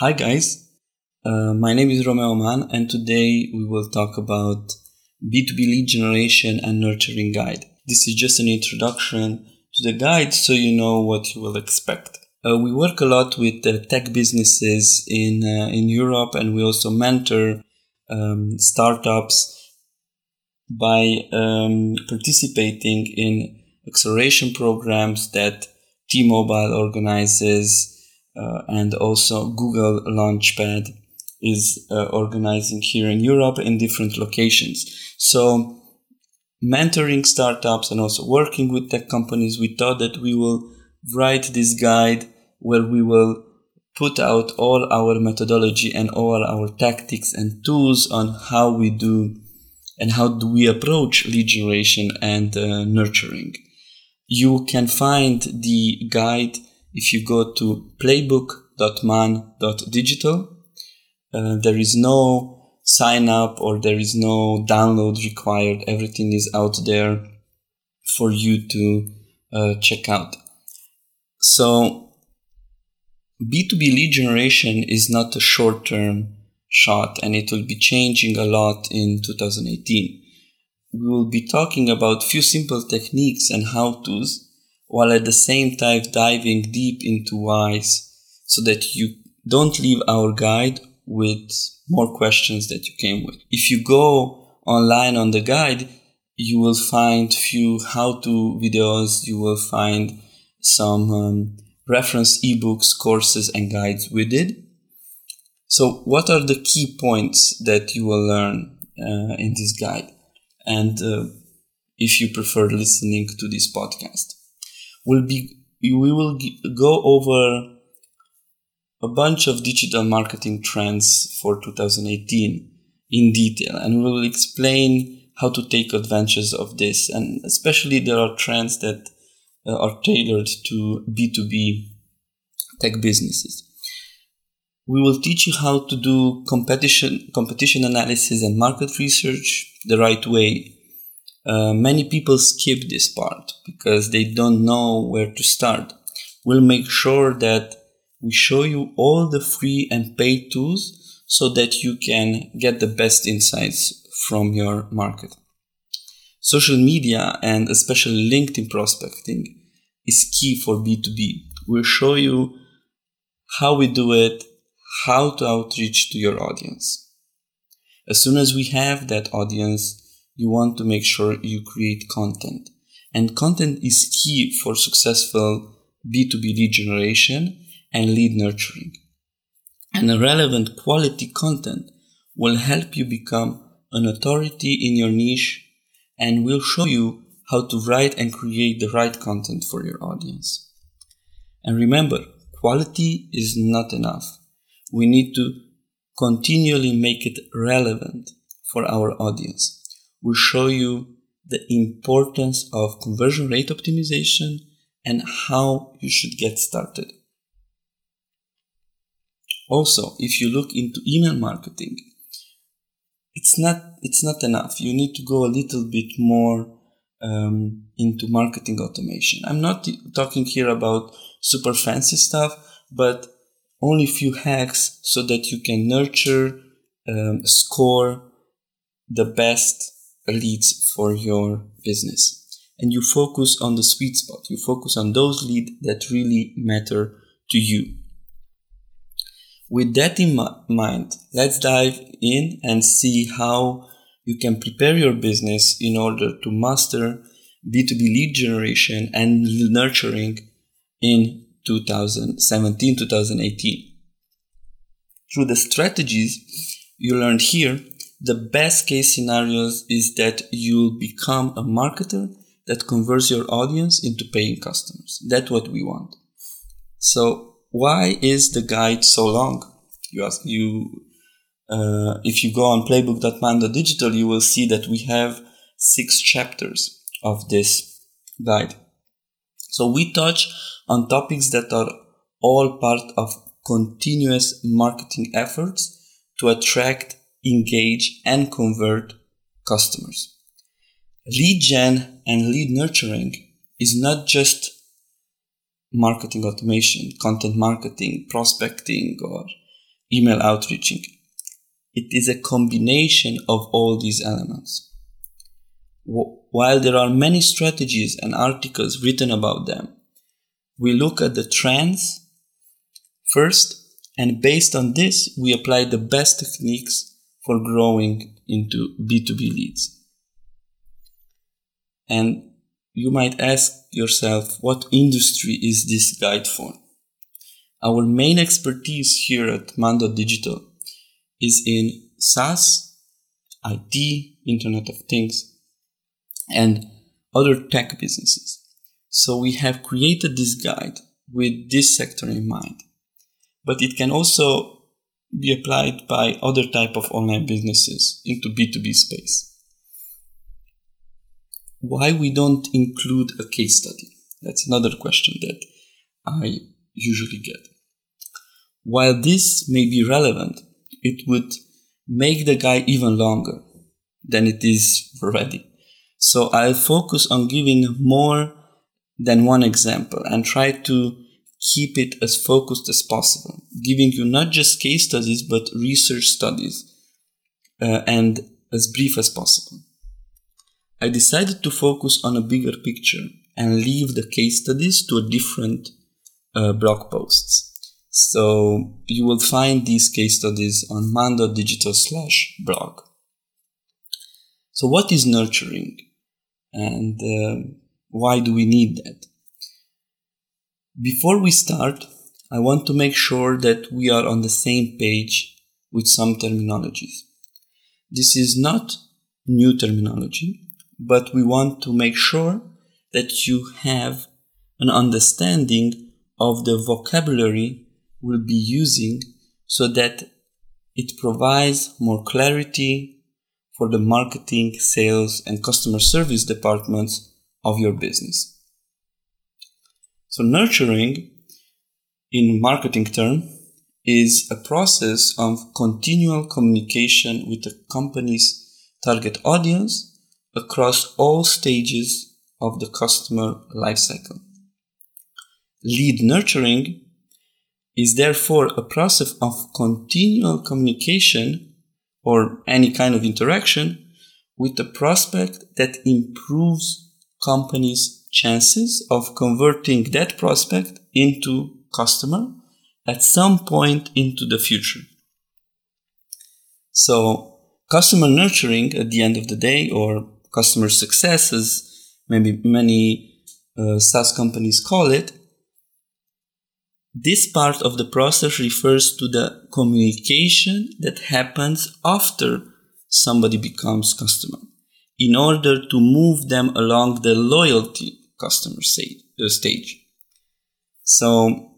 Hi guys, uh, my name is Romeo Man and today we will talk about B2B lead generation and nurturing guide. This is just an introduction to the guide so you know what you will expect. Uh, we work a lot with uh, tech businesses in, uh, in Europe and we also mentor um, startups by um, participating in acceleration programs that T-Mobile organizes uh, and also Google Launchpad is uh, organizing here in Europe in different locations. So, mentoring startups and also working with tech companies, we thought that we will write this guide where we will put out all our methodology and all our tactics and tools on how we do and how do we approach lead generation and uh, nurturing. You can find the guide if you go to playbook.man.digital, uh, there is no sign up or there is no download required. Everything is out there for you to uh, check out. So, B2B lead generation is not a short term shot and it will be changing a lot in 2018. We will be talking about few simple techniques and how to's while at the same time diving deep into whys so that you don't leave our guide with more questions that you came with. If you go online on the guide, you will find few how-to videos, you will find some um, reference ebooks, courses and guides with it. So what are the key points that you will learn uh, in this guide? And uh, if you prefer listening to this podcast will be we will go over a bunch of digital marketing trends for 2018 in detail and we will explain how to take advantage of this. And especially there are trends that uh, are tailored to b2b tech businesses. We will teach you how to do competition competition analysis and market research the right way uh, many people skip this part because they don't know where to start. We'll make sure that we show you all the free and paid tools so that you can get the best insights from your market. Social media and especially LinkedIn prospecting is key for B2B. We'll show you how we do it, how to outreach to your audience. As soon as we have that audience, you want to make sure you create content. And content is key for successful B2B lead generation and lead nurturing. And relevant quality content will help you become an authority in your niche and will show you how to write and create the right content for your audience. And remember, quality is not enough. We need to continually make it relevant for our audience will show you the importance of conversion rate optimization and how you should get started. Also, if you look into email marketing, it's not it's not enough. You need to go a little bit more um, into marketing automation. I'm not talking here about super fancy stuff, but only a few hacks so that you can nurture, um, score the best leads for your business. And you focus on the sweet spot. You focus on those leads that really matter to you. With that in mind, let's dive in and see how you can prepare your business in order to master B2B lead generation and nurturing in 2017 2018. Through the strategies you learned here, the best case scenarios is that you'll become a marketer that converts your audience into paying customers. That's what we want. So why is the guide so long? You ask you, uh, if you go on playbook.man.digital, you will see that we have six chapters of this guide. So we touch on topics that are all part of continuous marketing efforts to attract engage, and convert customers. Lead gen and lead nurturing is not just marketing automation, content marketing, prospecting, or email outreaching. It is a combination of all these elements. While there are many strategies and articles written about them, we look at the trends first, and based on this, we apply the best techniques for growing into B2B leads. And you might ask yourself, what industry is this guide for? Our main expertise here at Man.Digital is in SaaS, IT, Internet of Things, and other tech businesses. So we have created this guide with this sector in mind. But it can also be applied by other type of online businesses into B2B space. Why we don't include a case study? That's another question that I usually get. While this may be relevant, it would make the guy even longer than it is already. So I'll focus on giving more than one example and try to keep it as focused as possible, giving you not just case studies but research studies uh, and as brief as possible. I decided to focus on a bigger picture and leave the case studies to a different uh, blog posts. So you will find these case studies on man.digital slash blog. So what is nurturing and uh, why do we need that? Before we start, I want to make sure that we are on the same page with some terminologies. This is not new terminology, but we want to make sure that you have an understanding of the vocabulary we'll be using so that it provides more clarity for the marketing, sales, and customer service departments of your business. So nurturing in marketing term is a process of continual communication with the company's target audience across all stages of the customer lifecycle. Lead nurturing is therefore a process of continual communication or any kind of interaction with the prospect that improves company's chances of converting that prospect into customer at some point into the future. So customer nurturing at the end of the day or customer success as maybe many uh, SaaS companies call it, this part of the process refers to the communication that happens after somebody becomes customer in order to move them along the loyalty customer uh, stage. So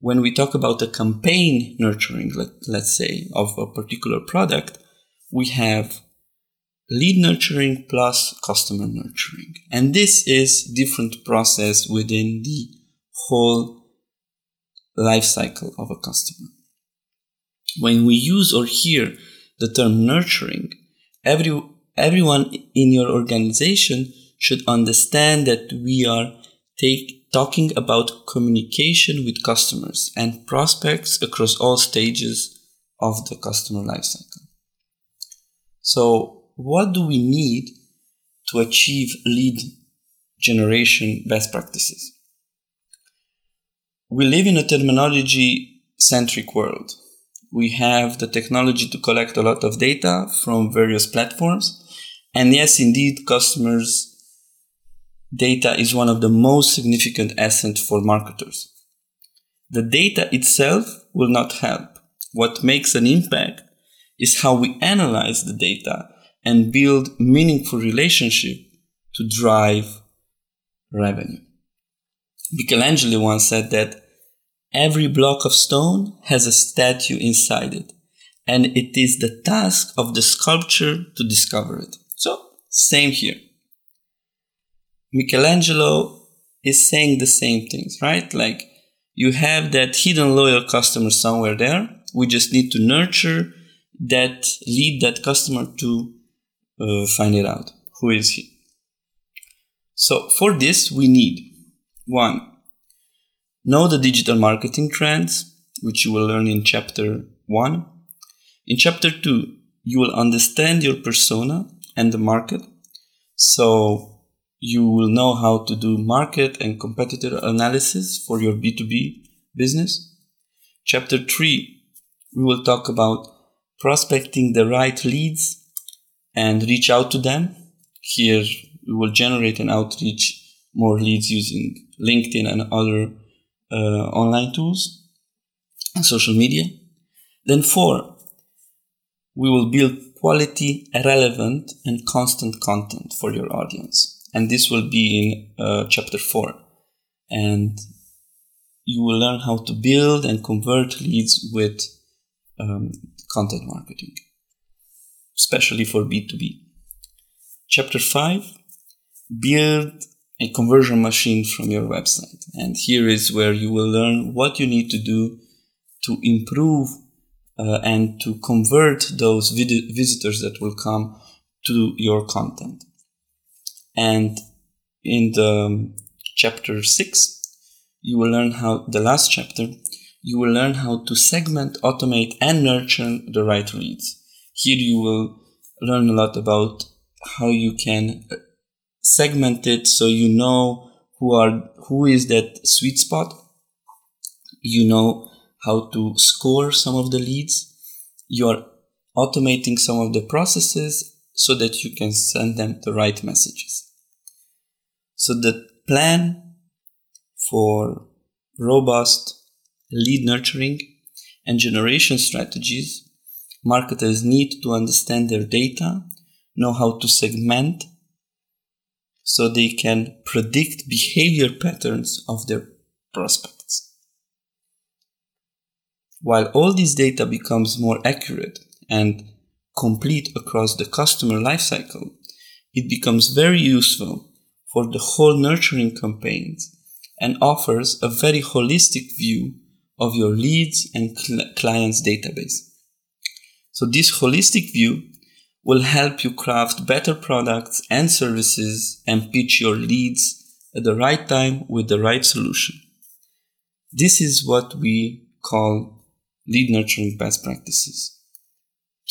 when we talk about a campaign nurturing, let, let's say, of a particular product, we have lead nurturing plus customer nurturing. And this is different process within the whole life cycle of a customer. When we use or hear the term nurturing, every, everyone in your organization should understand that we are take, talking about communication with customers and prospects across all stages of the customer lifecycle. So, what do we need to achieve lead generation best practices? We live in a terminology centric world. We have the technology to collect a lot of data from various platforms. And yes, indeed, customers data is one of the most significant assets for marketers. The data itself will not help. What makes an impact is how we analyze the data and build meaningful relationship to drive revenue. Michelangelo once said that every block of stone has a statue inside it, and it is the task of the sculptor to discover it. So, same here. Michelangelo is saying the same things, right? Like you have that hidden loyal customer somewhere there. We just need to nurture that, lead that customer to uh, find it out. Who is he? So for this, we need one, know the digital marketing trends, which you will learn in chapter 1. In chapter 2, you will understand your persona and the market. So you will know how to do market and competitor analysis for your B2B business. Chapter 3, we will talk about prospecting the right leads and reach out to them. Here we will generate and outreach more leads using LinkedIn and other uh, online tools and social media. Then four, we will build quality, relevant, and constant content for your audience. And this will be in uh, chapter four. And you will learn how to build and convert leads with um, content marketing, especially for B2B. Chapter five, build a conversion machine from your website. And here is where you will learn what you need to do to improve uh, and to convert those vid- visitors that will come to your content. And in the um, chapter six, you will learn how, the last chapter, you will learn how to segment, automate, and nurture the right leads. Here you will learn a lot about how you can uh, segment it so you know who are who is that sweet spot. You know how to score some of the leads. You're automating some of the processes so that you can send them the right messages so the plan for robust lead nurturing and generation strategies marketers need to understand their data know how to segment so they can predict behavior patterns of their prospects. While all this data becomes more accurate and complete across the customer lifecycle, it becomes very useful for the whole nurturing campaigns and offers a very holistic view of your leads and cl- clients database. So this holistic view will help you craft better products and services and pitch your leads at the right time with the right solution. This is what we call lead nurturing best practices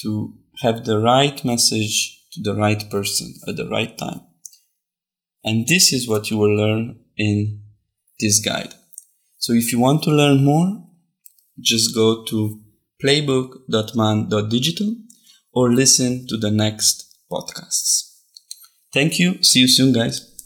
to have the right message to the right person at the right time. And this is what you will learn in this guide. So if you want to learn more, just go to playbook.man.digital or listen to the next podcasts. Thank you. See you soon, guys.